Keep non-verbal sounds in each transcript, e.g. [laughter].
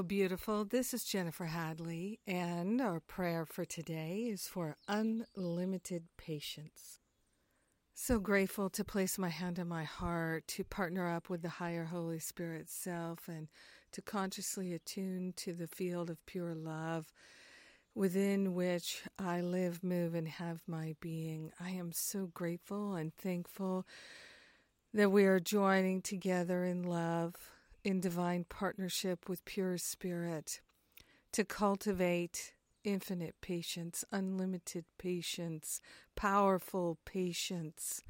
Beautiful. This is Jennifer Hadley, and our prayer for today is for unlimited patience. So grateful to place my hand on my heart, to partner up with the higher Holy Spirit self, and to consciously attune to the field of pure love within which I live, move, and have my being. I am so grateful and thankful that we are joining together in love in divine partnership with pure spirit to cultivate infinite patience, unlimited patience, powerful patience.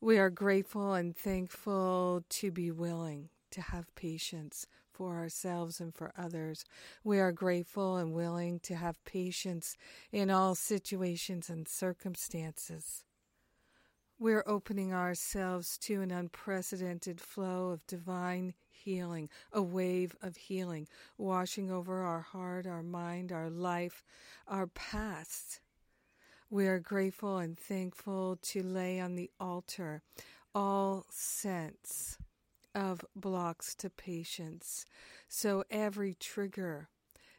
We are grateful and thankful to be willing to have patience for ourselves and for others. We are grateful and willing to have patience in all situations and circumstances. We're opening ourselves to an unprecedented flow of divine healing, a wave of healing, washing over our heart, our mind, our life, our past. We are grateful and thankful to lay on the altar all sense of blocks to patience. So every trigger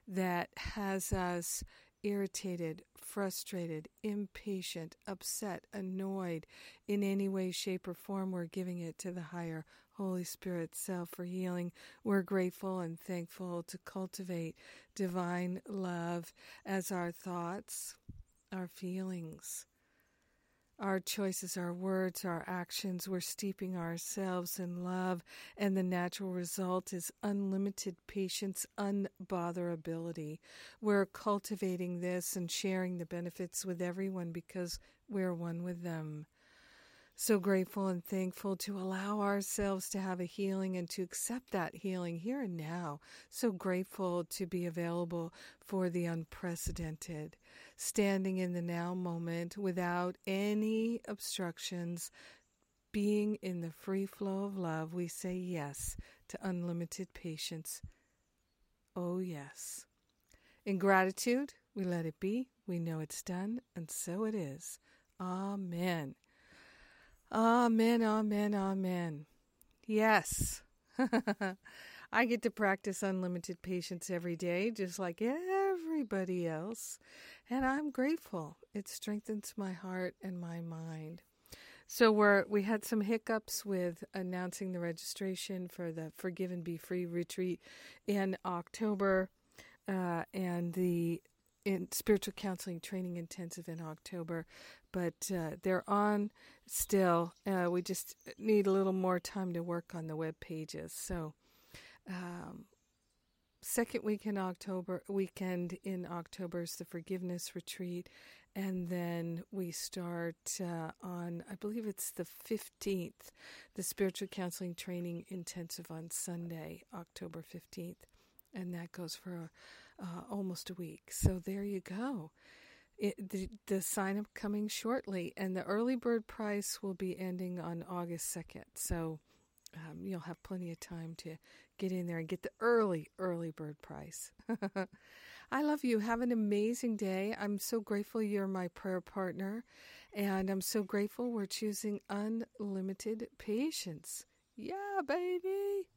that has us irritated, frustrated, impatient, upset, annoyed in any way, shape, or form, we're giving it to the higher Holy Spirit self for healing. We're grateful and thankful to cultivate divine love as our thoughts, our feelings, our choices, our words, our actions, we're steeping ourselves in love, and the natural result is unlimited patience, unbotherability. We're cultivating this and sharing the benefits with everyone because we're one with them. So grateful and thankful to allow ourselves to have a healing and to accept that healing here and now. So grateful to be available for the unprecedented, standing in the now moment without any obstructions, being in the free flow of love. We say yes to unlimited patience. Oh, yes. In gratitude, we let it be. We know it's done, and so it is. Amen. Amen, amen, amen. Yes. [laughs] I get to practice unlimited patience every day, just like everybody else. And I'm grateful. It strengthens my heart and my mind. So we're we had some hiccups with announcing the registration for the Forgive and Be Free retreat in October, uh, and the in spiritual counseling training intensive in October, but uh, they're on still. Uh, we just need a little more time to work on the web pages. So, um, second week in October, weekend in October is the forgiveness retreat, and then we start uh, on, I believe it's the fifteenth, the spiritual counseling training intensive on Sunday, October fifteenth, and that goes for uh, almost a week. So there you go. It, the, the sign up coming shortly, and the early bird price will be ending on August 2nd. So um, you'll have plenty of time to get in there and get the early, early bird price. [laughs] I love you. Have an amazing day. I'm so grateful you're my prayer partner, and I'm so grateful we're choosing unlimited patience. Yeah, baby.